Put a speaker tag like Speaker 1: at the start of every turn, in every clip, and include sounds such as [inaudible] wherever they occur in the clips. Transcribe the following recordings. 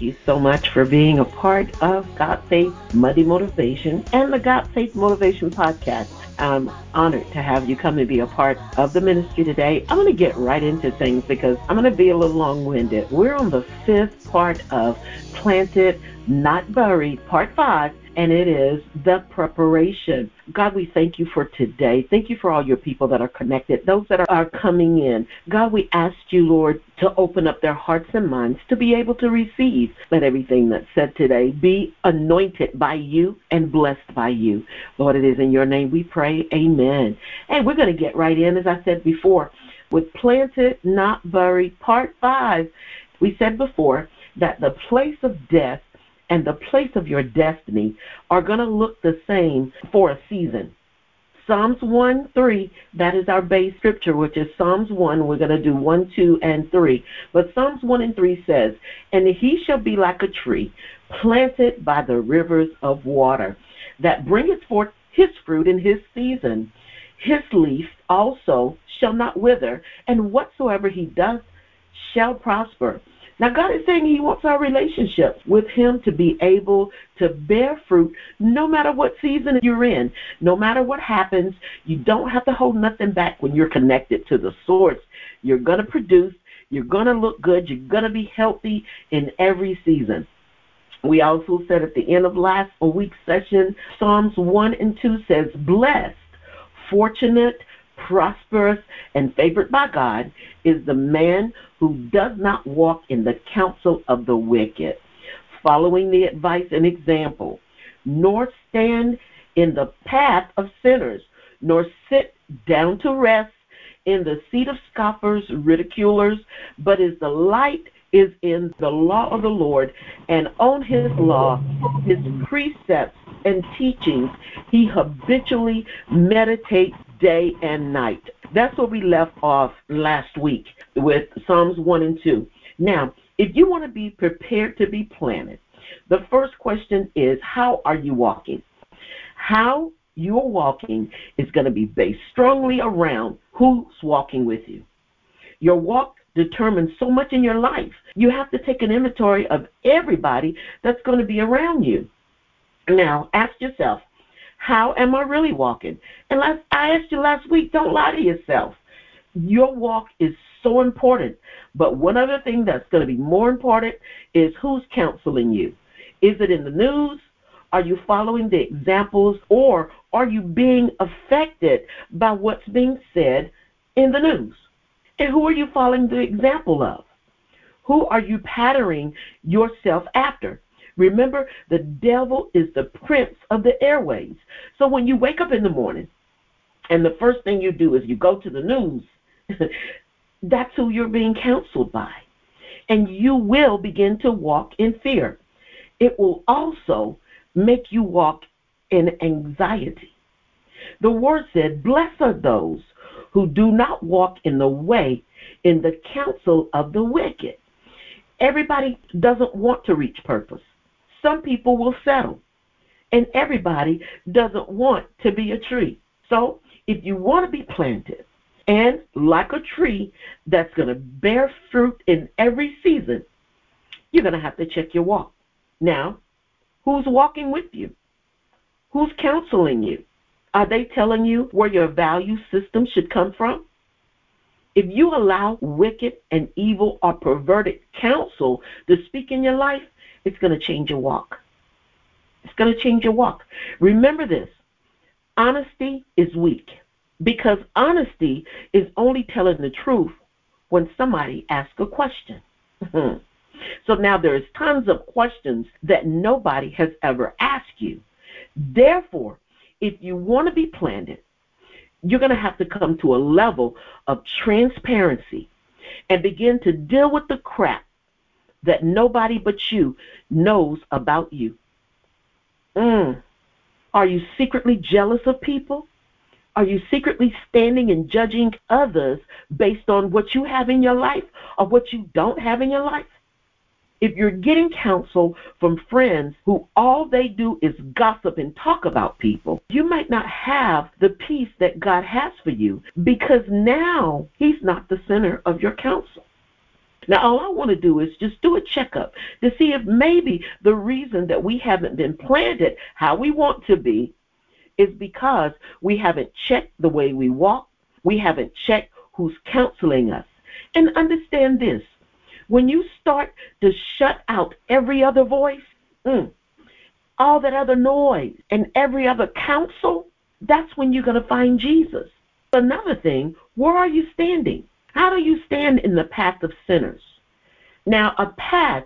Speaker 1: Thank you so much for being a part of God Faith Muddy Motivation and the God Faith Motivation Podcast. I'm honored to have you come and be a part of the ministry today. I'm going to get right into things because I'm going to be a little long winded. We're on the fifth part of Planted, Not Buried, Part 5 and it is the preparation. God, we thank you for today. Thank you for all your people that are connected, those that are coming in. God, we ask you, Lord, to open up their hearts and minds to be able to receive. Let everything that's said today be anointed by you and blessed by you. Lord, it is in your name we pray. Amen. And we're going to get right in, as I said before, with Planted, Not Buried, Part 5. We said before that the place of death and the place of your destiny are going to look the same for a season. Psalms 1 3, that is our base scripture, which is Psalms 1. We're going to do 1, 2, and 3. But Psalms 1 and 3 says, And he shall be like a tree planted by the rivers of water, that bringeth forth his fruit in his season. His leaf also shall not wither, and whatsoever he doth shall prosper. Now, God is saying He wants our relationship with Him to be able to bear fruit no matter what season you're in, no matter what happens. You don't have to hold nothing back when you're connected to the source. You're going to produce, you're going to look good, you're going to be healthy in every season. We also said at the end of last week's session, Psalms 1 and 2 says, Blessed, fortunate, prosperous, and favored by God is the man who does not walk in the counsel of the wicked, following the advice and example, nor stand in the path of sinners, nor sit down to rest in the seat of scoffers, ridiculers, but is the light is in the law of the Lord, and on his law, his precepts and teachings, he habitually meditates day and night. That's where we left off last week with Psalms 1 and 2. Now, if you want to be prepared to be planted, the first question is how are you walking? How you're walking is going to be based strongly around who's walking with you. Your walk determines so much in your life. You have to take an inventory of everybody that's going to be around you. Now, ask yourself, how am I really walking? And last, I asked you last week, don't lie to yourself. Your walk is so important. But one other thing that's going to be more important is who's counseling you. Is it in the news? Are you following the examples? Or are you being affected by what's being said in the news? And who are you following the example of? Who are you patterning yourself after? Remember, the devil is the prince of the airways. So when you wake up in the morning and the first thing you do is you go to the news, [laughs] that's who you're being counseled by. And you will begin to walk in fear. It will also make you walk in anxiety. The word said, Blessed are those who do not walk in the way, in the counsel of the wicked. Everybody doesn't want to reach purpose. Some people will settle, and everybody doesn't want to be a tree. So, if you want to be planted and like a tree that's going to bear fruit in every season, you're going to have to check your walk. Now, who's walking with you? Who's counseling you? Are they telling you where your value system should come from? If you allow wicked and evil or perverted counsel to speak in your life, it's going to change your walk. It's going to change your walk. Remember this honesty is weak because honesty is only telling the truth when somebody asks a question. [laughs] so now there's tons of questions that nobody has ever asked you. Therefore, if you want to be planted, you're going to have to come to a level of transparency and begin to deal with the crap that nobody but you knows about you. Mm. Are you secretly jealous of people? Are you secretly standing and judging others based on what you have in your life or what you don't have in your life? If you're getting counsel from friends who all they do is gossip and talk about people, you might not have the peace that God has for you because now He's not the center of your counsel. Now, all I want to do is just do a checkup to see if maybe the reason that we haven't been planted how we want to be is because we haven't checked the way we walk, we haven't checked who's counseling us. And understand this when you start to shut out every other voice, mm, all that other noise, and every other counsel, that's when you're going to find Jesus. Another thing, where are you standing? How do you stand in the path of sinners? Now, a path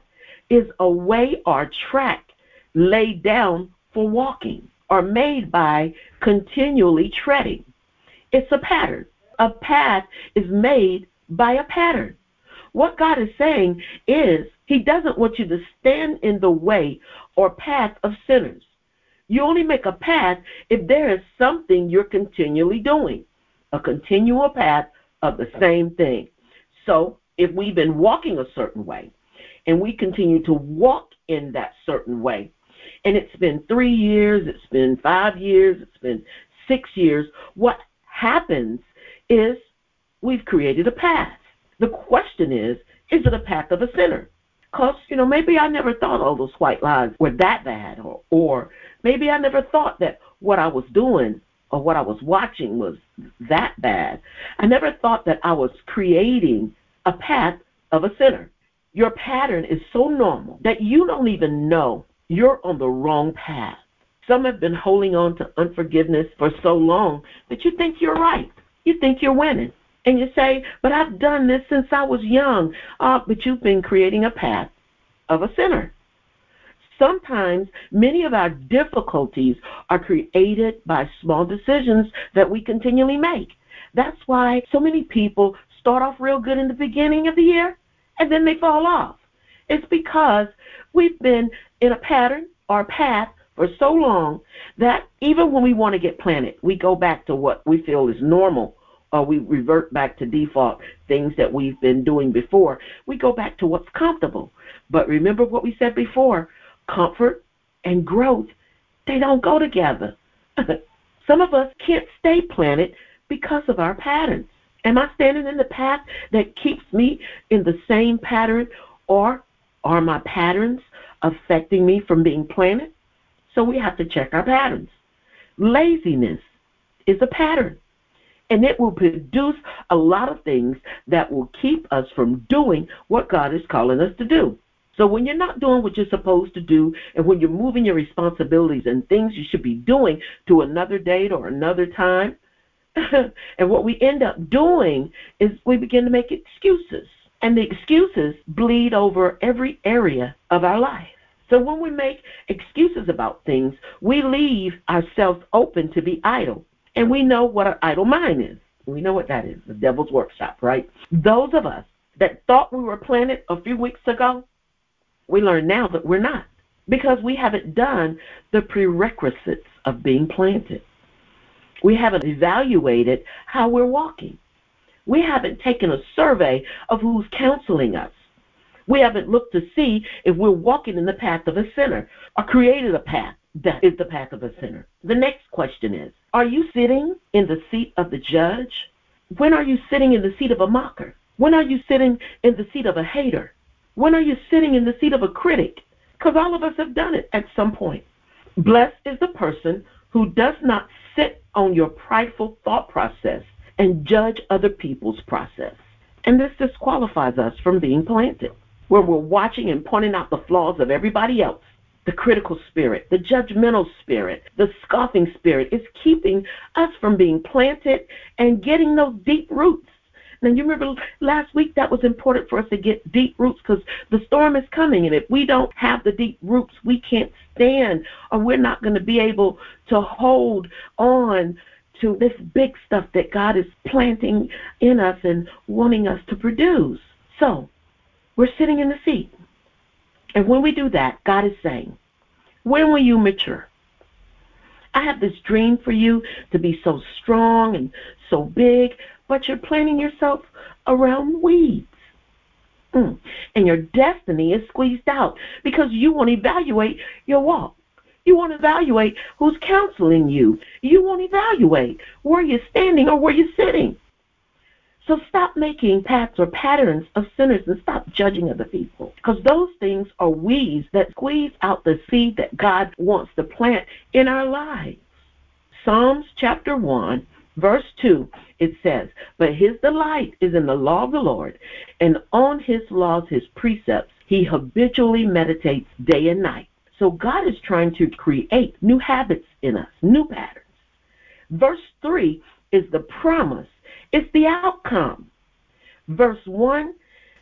Speaker 1: is a way or track laid down for walking or made by continually treading. It's a pattern. A path is made by a pattern. What God is saying is He doesn't want you to stand in the way or path of sinners. You only make a path if there is something you're continually doing, a continual path of the same thing. So if we've been walking a certain way and we continue to walk in that certain way, and it's been three years, it's been five years, it's been six years, what happens is we've created a path. The question is, is it a path of a sinner? Because, you know, maybe I never thought all those white lies were that bad, or, or maybe I never thought that what I was doing or what I was watching was that bad. I never thought that I was creating a path of a sinner. Your pattern is so normal that you don't even know you're on the wrong path. Some have been holding on to unforgiveness for so long that you think you're right. You think you're winning. And you say, but I've done this since I was young. Uh, but you've been creating a path of a sinner. Sometimes many of our difficulties are created by small decisions that we continually make. That's why so many people start off real good in the beginning of the year and then they fall off. It's because we've been in a pattern or a path for so long that even when we want to get planted, we go back to what we feel is normal or we revert back to default things that we've been doing before. We go back to what's comfortable. But remember what we said before comfort and growth, they don't go together. [laughs] Some of us can't stay planted because of our patterns. Am I standing in the path that keeps me in the same pattern, or are my patterns affecting me from being planted? So we have to check our patterns. Laziness is a pattern, and it will produce a lot of things that will keep us from doing what God is calling us to do. So when you're not doing what you're supposed to do, and when you're moving your responsibilities and things you should be doing to another date or another time, [laughs] and what we end up doing is we begin to make excuses. And the excuses bleed over every area of our life. So when we make excuses about things, we leave ourselves open to be idle. And we know what an idle mind is. We know what that is the devil's workshop, right? Those of us that thought we were planted a few weeks ago, we learn now that we're not because we haven't done the prerequisites of being planted. We haven't evaluated how we're walking. We haven't taken a survey of who's counseling us. We haven't looked to see if we're walking in the path of a sinner or created a path that is the path of a sinner. The next question is Are you sitting in the seat of the judge? When are you sitting in the seat of a mocker? When are you sitting in the seat of a hater? When are you sitting in the seat of a critic? Because all of us have done it at some point. Blessed is the person who does not sit on your prideful thought process and judge other people's process. And this disqualifies us from being planted, where we're watching and pointing out the flaws of everybody else. The critical spirit, the judgmental spirit, the scoffing spirit is keeping us from being planted and getting those deep roots now, you remember last week that was important for us to get deep roots because the storm is coming. And if we don't have the deep roots, we can't stand or we're not going to be able to hold on to this big stuff that God is planting in us and wanting us to produce. So, we're sitting in the seat. And when we do that, God is saying, When will you mature? I have this dream for you to be so strong and so big, but you're planting yourself around weeds. Mm. And your destiny is squeezed out because you won't evaluate your walk. You won't evaluate who's counseling you. You won't evaluate where you're standing or where you're sitting. So stop making paths or patterns of sinners and stop judging other people. Because those things are weeds that squeeze out the seed that God wants to plant in our lives. Psalms chapter 1, verse 2, it says, But his delight is in the law of the Lord, and on his laws, his precepts, he habitually meditates day and night. So God is trying to create new habits in us, new patterns. Verse 3 is the promise, it's the outcome. Verse 1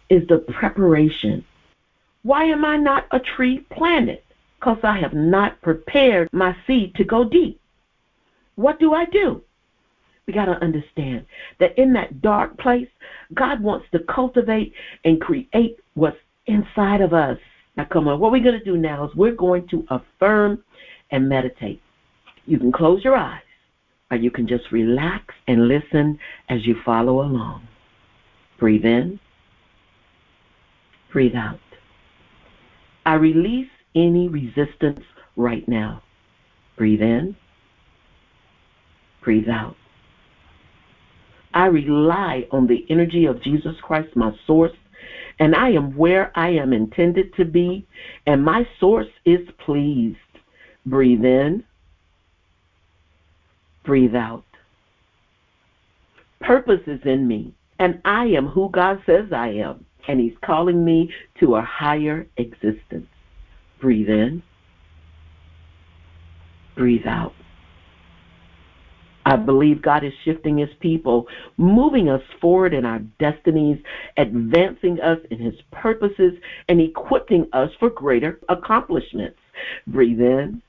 Speaker 1: is the preparation. Why am I not a tree planted? Because I have not prepared my seed to go deep. What do I do? We got to understand that in that dark place, God wants to cultivate and create what's inside of us. Now, come on, what we're going to do now is we're going to affirm and meditate. You can close your eyes or you can just relax and listen as you follow along. Breathe in, breathe out. I release any resistance right now. Breathe in, breathe out. I rely on the energy of Jesus Christ, my source, and I am where I am intended to be, and my source is pleased. Breathe in, breathe out. Purpose is in me, and I am who God says I am, and He's calling me to a higher existence. Breathe in, breathe out. I believe God is shifting His people, moving us forward in our destinies, advancing us in His purposes, and equipping us for greater accomplishments. Breathe in,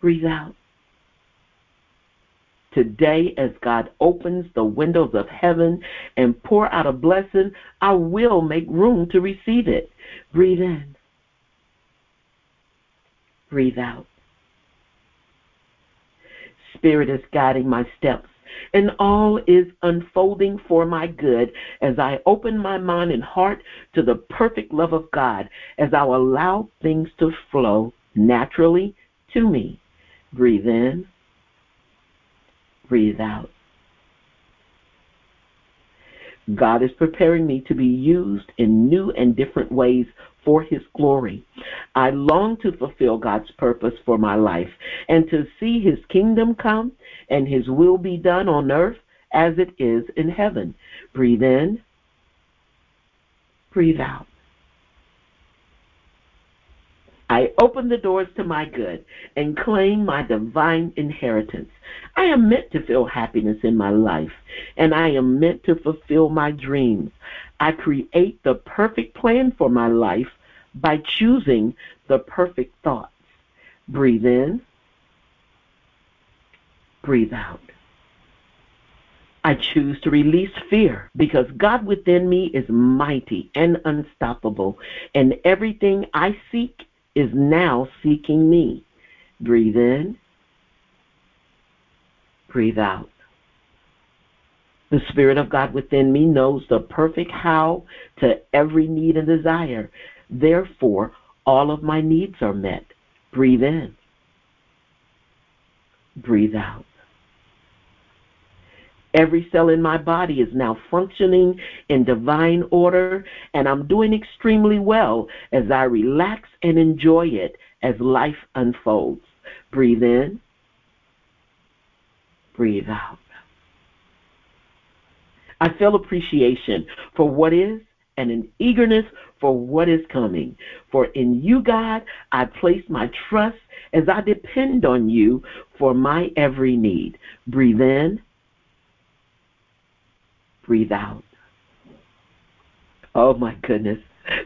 Speaker 1: breathe out. Today, as God opens the windows of heaven and pour out a blessing, I will make room to receive it. Breathe in, breathe out. Spirit is guiding my steps, and all is unfolding for my good as I open my mind and heart to the perfect love of God, as I allow things to flow naturally to me. Breathe in, breathe out. God is preparing me to be used in new and different ways for His glory. I long to fulfill God's purpose for my life and to see His kingdom come and His will be done on earth as it is in heaven. Breathe in, breathe out. I open the doors to my good and claim my divine inheritance. I am meant to feel happiness in my life, and I am meant to fulfill my dreams. I create the perfect plan for my life by choosing the perfect thoughts. Breathe in, breathe out. I choose to release fear because God within me is mighty and unstoppable, and everything I seek is now seeking me. Breathe in, breathe out. The Spirit of God within me knows the perfect how to every need and desire. Therefore, all of my needs are met. Breathe in, breathe out. Every cell in my body is now functioning in divine order, and I'm doing extremely well as I relax and enjoy it as life unfolds. Breathe in, breathe out. I feel appreciation for what is and an eagerness for what is coming. For in you, God, I place my trust as I depend on you for my every need. Breathe in, breathe out. Oh my goodness.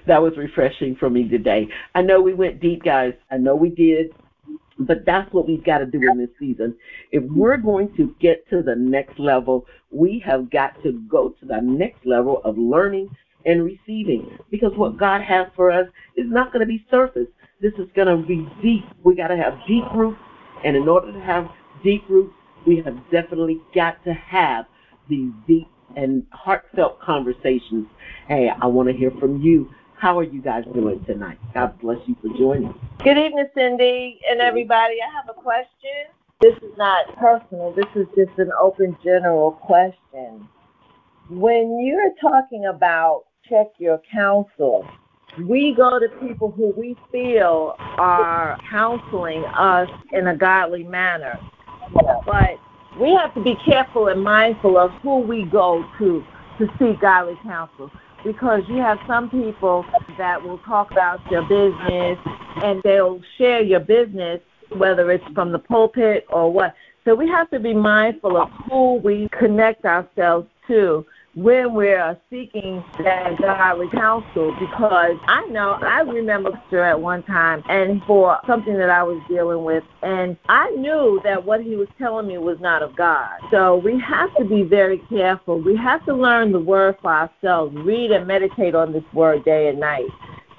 Speaker 1: That was refreshing for me today. I know we went deep, guys. I know we did. But that's what we've got to do in this season. If we're going to get to the next level, we have got to go to the next level of learning and receiving. Because what God has for us is not going to be surface. This is going to be deep. We got to have deep roots. And in order to have deep roots, we have definitely got to have these deep and heartfelt conversations. Hey, I want to hear from you. How are you guys doing tonight? God bless you for joining.
Speaker 2: Good evening, Cindy and everybody. I have a question. this is not personal. This is just an open general question. When you're talking about check your counsel, we go to people who we feel are counseling us in a godly manner. But we have to be careful and mindful of who we go to to seek godly counsel because you have some people that will talk about your business and they'll share your business whether it's from the pulpit or what. So we have to be mindful of who we connect ourselves to when we're seeking that godly counsel because I know I remember at one time and for something that I was dealing with and I knew that what he was telling me was not of God. So we have to be very careful. We have to learn the word for ourselves, read and meditate on this word day and night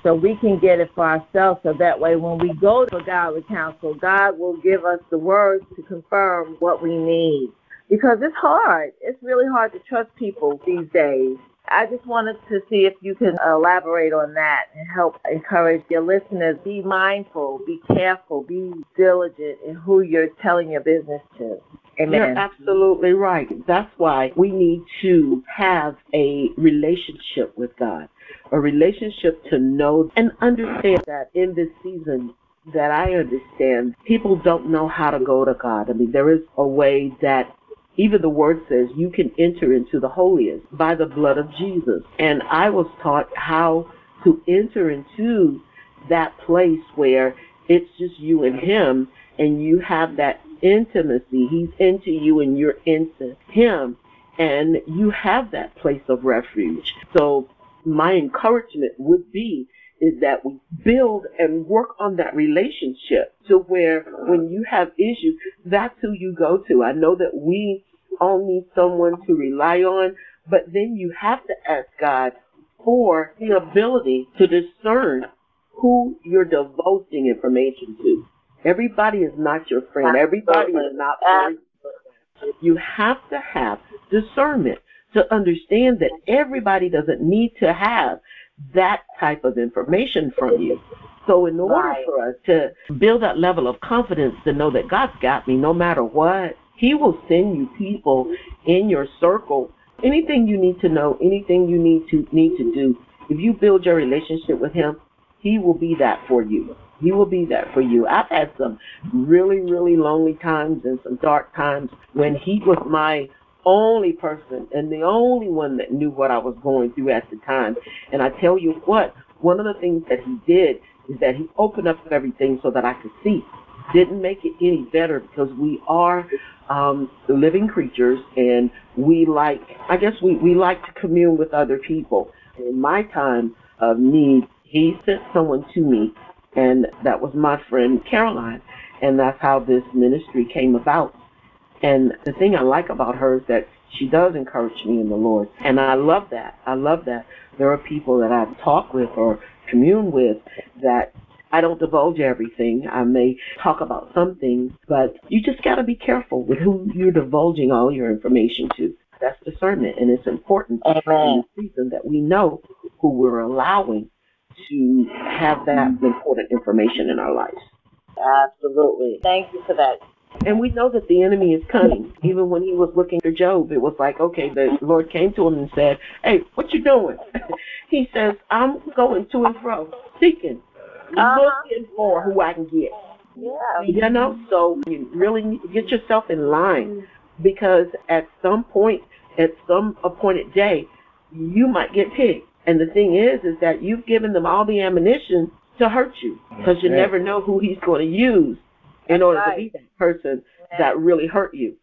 Speaker 2: so we can get it for ourselves so that way when we go to godly counsel, God will give us the words to confirm what we need because it's hard. It's really hard to trust people these days. I just wanted to see if you can elaborate on that and help encourage your listeners. Be mindful, be careful, be diligent in who you're telling your business to. Amen.
Speaker 1: You're absolutely right. That's why we need to have a relationship with God, a relationship to know and understand that in this season that I understand, people don't know how to go to God. I mean, there is a way that even the word says you can enter into the holiest by the blood of Jesus. And I was taught how to enter into that place where it's just you and him and you have that intimacy. He's into you and you're into him and you have that place of refuge. So my encouragement would be is that we build and work on that relationship to where when you have issues, that's who you go to. I know that we all need someone to rely on, but then you have to ask God for the ability to discern who you're divulging information to. Everybody is not your friend. Everybody is not for you. You have to have discernment to understand that everybody doesn't need to have that type of information from you. So in order right. for us to build that level of confidence to know that God's got me no matter what, He will send you people in your circle. Anything you need to know, anything you need to need to do. If you build your relationship with Him, He will be that for you. He will be that for you. I've had some really, really lonely times and some dark times when He was my only person and the only one that knew what I was going through at the time. And I tell you what, one of the things that he did is that he opened up everything so that I could see. Didn't make it any better because we are um, living creatures and we like, I guess we, we like to commune with other people. In my time of need, he sent someone to me, and that was my friend Caroline. And that's how this ministry came about. And the thing I like about her is that she does encourage me in the Lord. And I love that. I love that. There are people that I've talked with or commune with that I don't divulge everything. I may talk about some things, but you just got to be careful with who you're divulging all your information to. That's discernment, and it's important
Speaker 2: Amen.
Speaker 1: in the season that we know who we're allowing to have that important information in our lives.
Speaker 2: Absolutely. Thank you for that.
Speaker 1: And we know that the enemy is cunning. Even when he was looking for Job, it was like, okay, the Lord came to him and said, hey, what you doing? [laughs] he says, I'm going to and fro, seeking, uh-huh. looking for who I can get.
Speaker 2: Yeah. You
Speaker 1: know, so you really get yourself in line because at some point, at some appointed day, you might get picked. And the thing is, is that you've given them all the ammunition to hurt you because you never know who he's going to use in order right. to be that person Amen. that really hurt you.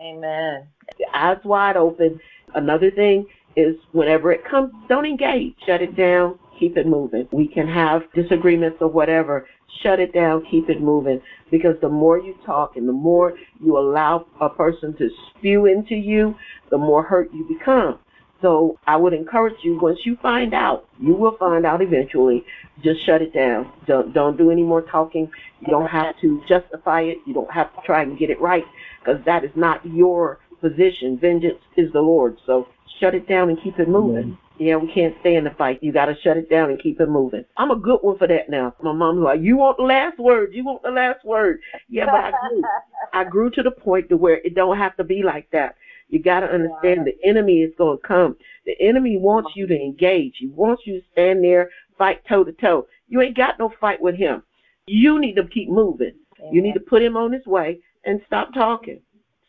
Speaker 2: Amen.
Speaker 1: Eyes wide open. Another thing is whenever it comes, don't engage. Shut it down. Keep it moving. We can have disagreements or whatever. Shut it down. Keep it moving. Because the more you talk and the more you allow a person to spew into you, the more hurt you become. So I would encourage you once you find out, you will find out eventually. Just shut it down. Don't don't do any more talking. You don't have to justify it. You don't have to try and get it right because that is not your position. Vengeance is the Lord. So shut it down and keep it moving. Yeah, we can't stay in the fight. You got to shut it down and keep it moving. I'm a good one for that now. My mom's like, you want the last word. You want the last word. Yeah, but I do. [laughs] I grew to the point to where it don't have to be like that. You got to understand the enemy is going to come. The enemy wants you to engage. He wants you to stand there, fight toe to toe. You ain't got no fight with him. You need to keep moving. You need to put him on his way and stop talking.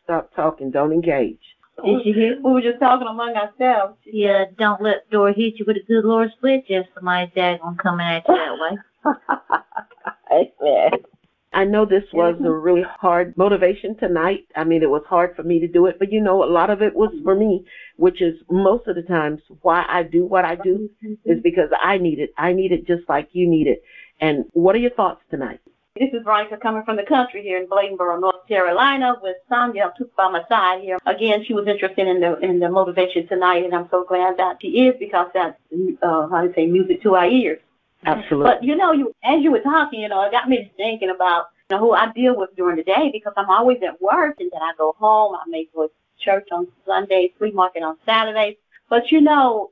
Speaker 1: Stop talking. Don't engage.
Speaker 3: Did you hear? We were just talking among ourselves.
Speaker 4: Yeah, don't let the door hit you with a good Lord split. Just somebody's dad gonna come at you that way. [laughs]
Speaker 2: Amen.
Speaker 1: I know this was a really hard motivation tonight. I mean, it was hard for me to do it, but you know, a lot of it was for me, which is most of the times why I do what I do is because I need it. I need it just like you need it. And what are your thoughts tonight?
Speaker 3: This is Veronica coming from the country here in Bladenboro, North Carolina, with Sonia took by my side here. Again, she was interested in the in the motivation tonight, and I'm so glad that she is because that's uh, how to say music to our ears.
Speaker 1: Absolutely.
Speaker 3: But you know, you as you were talking, you know, it got me thinking about you know, who I deal with during the day because I'm always at work, and then I go home. I may go to church on Sundays, flea market on Saturdays. But you know,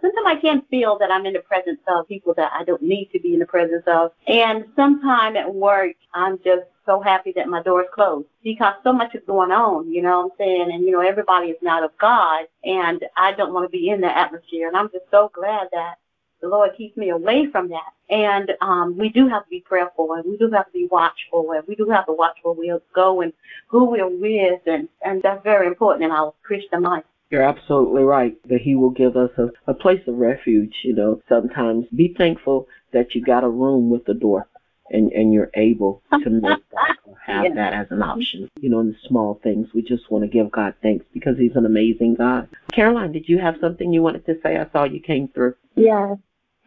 Speaker 3: sometimes I can feel that I'm in the presence of people that I don't need to be in the presence of. And sometime at work, I'm just so happy that my door is closed because so much is going on, you know what I'm saying? And, you know, everybody is not of God, and I don't want to be in that atmosphere. And I'm just so glad that the Lord keeps me away from that. And um, we do have to be prayerful, and we do have to be watchful, and we do have to watch where we'll go and who we're with, and, and that's very important in our Christian life.
Speaker 1: You're absolutely right that He will give us a, a place of refuge. You know, sometimes be thankful that you got a room with a door and, and you're able to make that [laughs] or have
Speaker 3: Yeah.
Speaker 1: that as an option. You know, in the small things, we just want to give God thanks because He's an amazing God. Caroline, did you have something you wanted to say? I saw you came through.
Speaker 5: Yeah.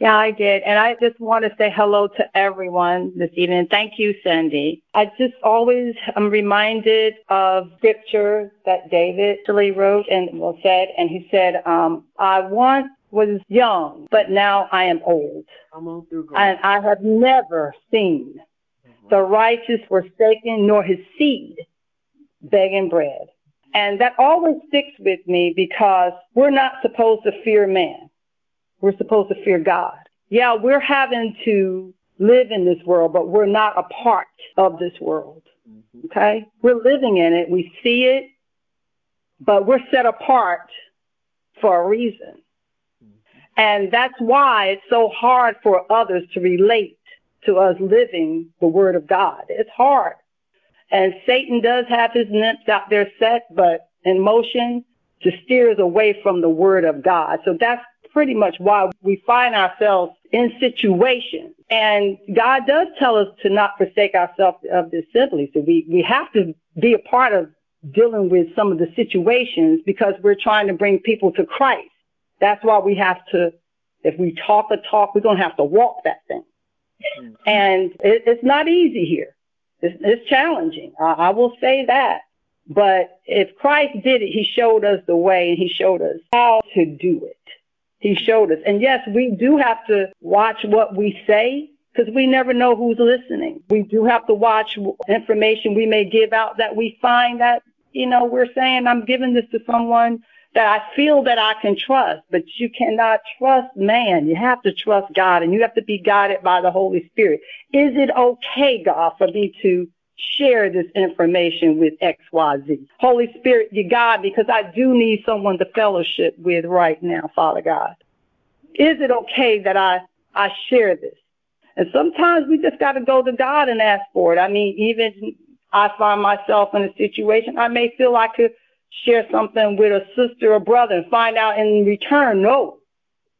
Speaker 5: Yeah, I did. And I just want to say hello to everyone this evening. Thank you, Cindy. I just always am reminded of scripture that David actually wrote and well said, and he said, um, I once was young, but now I am old.
Speaker 1: Come on through, girl.
Speaker 5: And I have never seen the righteous forsaken nor his seed begging bread. And that always sticks with me because we're not supposed to fear man. We're supposed to fear God. Yeah, we're having to live in this world, but we're not a part of this world. Mm-hmm. Okay? We're living in it. We see it, but we're set apart for a reason. Mm-hmm. And that's why it's so hard for others to relate to us living the Word of God. It's hard. And Satan does have his nymphs out there set, but in motion to steer us away from the Word of God. So that's pretty much why we find ourselves in situations. And God does tell us to not forsake ourselves of this simply. So we, we have to be a part of dealing with some of the situations because we're trying to bring people to Christ. That's why we have to, if we talk a talk, we're going to have to walk that thing. Mm-hmm. And it, it's not easy here. It's, it's challenging. I, I will say that. But if Christ did it, he showed us the way and he showed us how to do it. He showed us. And yes, we do have to watch what we say because we never know who's listening. We do have to watch information we may give out that we find that, you know, we're saying I'm giving this to someone that I feel that I can trust, but you cannot trust man. You have to trust God and you have to be guided by the Holy Spirit. Is it okay, God, for me to share this information with XYZ? Holy Spirit, you God, because I do need someone to fellowship with right now, Father God. Is it okay that I, I share this? And sometimes we just got to go to God and ask for it. I mean, even I find myself in a situation, I may feel I could share something with a sister or brother and find out in return, no,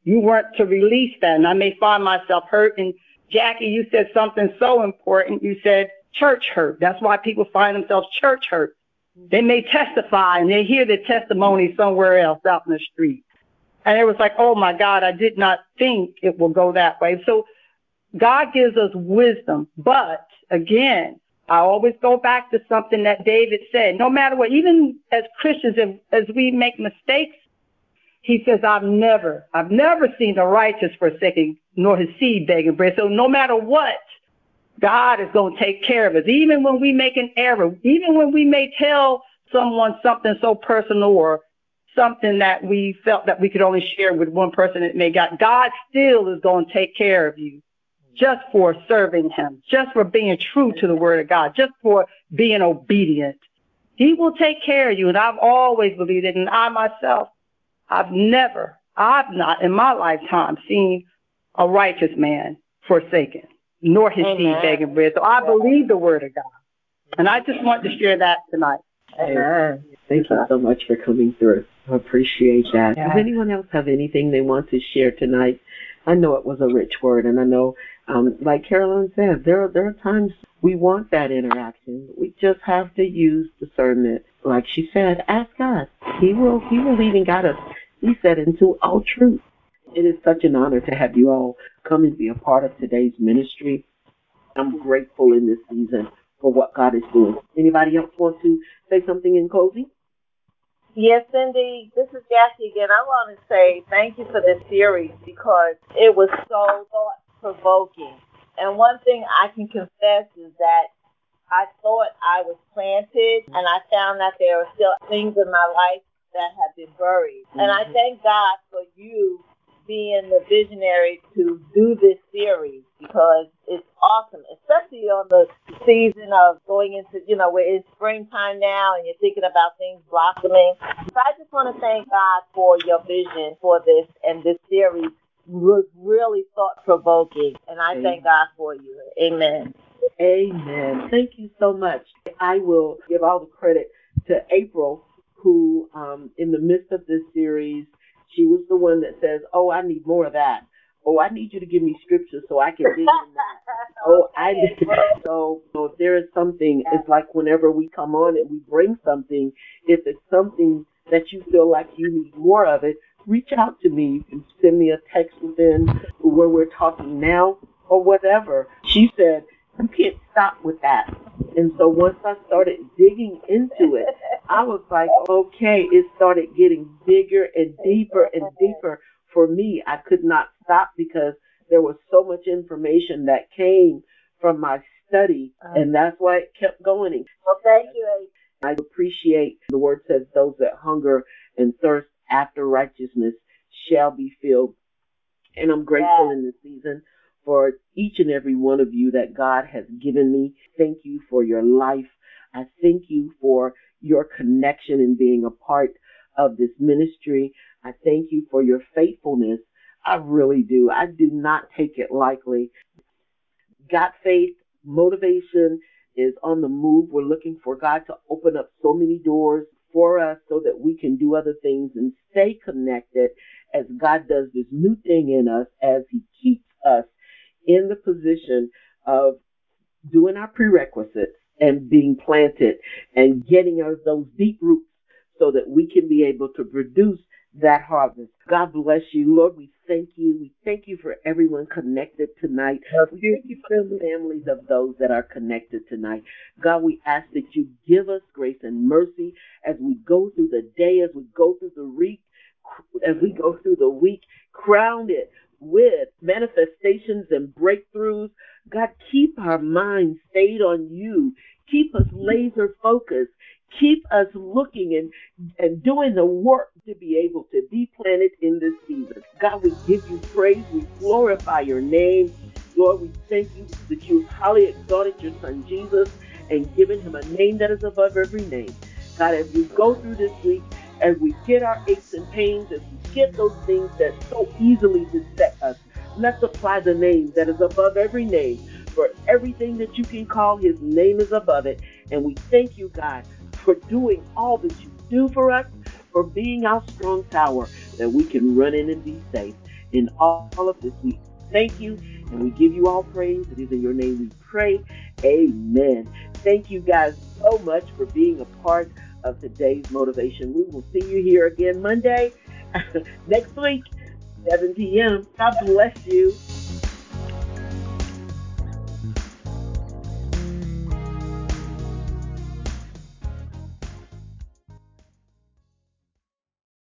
Speaker 5: you weren't to release that. And I may find myself hurt. And Jackie, you said something so important. You said church hurt. That's why people find themselves church hurt. They may testify and they hear the testimony somewhere else out in the street. And it was like, oh my God, I did not think it will go that way. So God gives us wisdom. But again, I always go back to something that David said. No matter what, even as Christians, if, as we make mistakes, he says, I've never, I've never seen the righteous forsaken, nor his seed begging bread. So no matter what, God is going to take care of us. Even when we make an error, even when we may tell someone something so personal or something that we felt that we could only share with one person that may got, God still is going to take care of you. just for serving him, just for being true to the word of God, just for being obedient. He will take care of you. And I've always believed it. And I myself, I've never, I've not in my lifetime seen a righteous man forsaken, nor his
Speaker 2: Amen.
Speaker 5: seed begging bread. So I believe the word of God. And I just want to share that tonight.
Speaker 2: Amen.
Speaker 1: Thank you so much for coming through. I appreciate that.
Speaker 5: Yeah.
Speaker 1: Does anyone else have anything they want to share tonight? I know it was a rich word, and I know, um, like Carolyn said, there are, there are times we want that interaction. We just have to use discernment. Like she said, ask God. He will He will lead and guide us. He said into all truth. It is such an honor to have you all come and be a part of today's ministry. I'm grateful in this season for what God is doing. Anybody else want to say something in closing?
Speaker 2: Yes, Cindy, this is Jackie again. I want to say thank you for this series because it was so thought provoking. And one thing I can confess is that I thought I was planted, and I found that there are still things in my life that have been buried. And I mm-hmm. thank God for you being the visionary to do this series because it's awesome, especially on the season of going into, you know, we're in springtime now and you're thinking about things blossoming. So I just want to thank God for your vision for this and this series was really thought provoking. And I thank God for you. Amen.
Speaker 1: Amen. Thank you so much. I will give all the credit to April, who, um, in the midst of this series, she was the one that says, "Oh, I need more of that. Oh, I need you to give me scripture so I can dig in that. [laughs] Oh, I need." So, so if there is something, it's like whenever we come on and we bring something, if it's something that you feel like you need more of it, reach out to me. You can send me a text within where we're talking now or whatever. She said, you can't stop with that. And so once I started digging into it, I was like, okay, it started getting bigger and deeper and deeper for me. I could not stop because there was so much information that came from my study, uh-huh. and that's why it kept going.
Speaker 2: Well, thank you. April.
Speaker 1: I appreciate the word says those that hunger and thirst after righteousness shall be filled. And I'm grateful
Speaker 2: Yes.
Speaker 1: in this season for each and every one of you that God has given me. Thank you for your life. I thank you for your connection and being a part of this ministry. I thank you for your faithfulness. I really do. I do not take it lightly. God Faith, motivation is on the move. We're looking for God to open up so many doors for us so that we can do other things and stay connected as God does this new thing in us as He keeps us in the position of doing our prerequisites and being planted and getting us those deep roots so that we can be able to produce that harvest. God bless you. Lord, we thank you. We thank you for everyone connected tonight. We thank you for the families of those that are connected tonight. God, we ask that you give us grace and mercy as we go through the day, as we go through the week, as we go through the week, crown it with manifestations and breakthroughs. God, keep our minds stayed on you. Keep us laser focused. Keep us looking and, and doing the work to be able to be planted in this season. God, we give you praise. We glorify your name. Lord, we thank you that you highly exalted your son Jesus and given him a name that is above every name. God, as we go through this week, as we get our aches and pains, as we get those things that so easily beset us, let's apply the name that is above every name. For everything that you can call, his name is above it. And we thank you, God, for doing all that you do for us, for being our strong tower that we can run in and be safe in all of this week. Thank you, and we give you all praise. It is in your name we pray. Amen. Thank you guys so much for being a part of today's motivation. We will see you here again Monday [laughs] next week, 7 p.m. God bless you.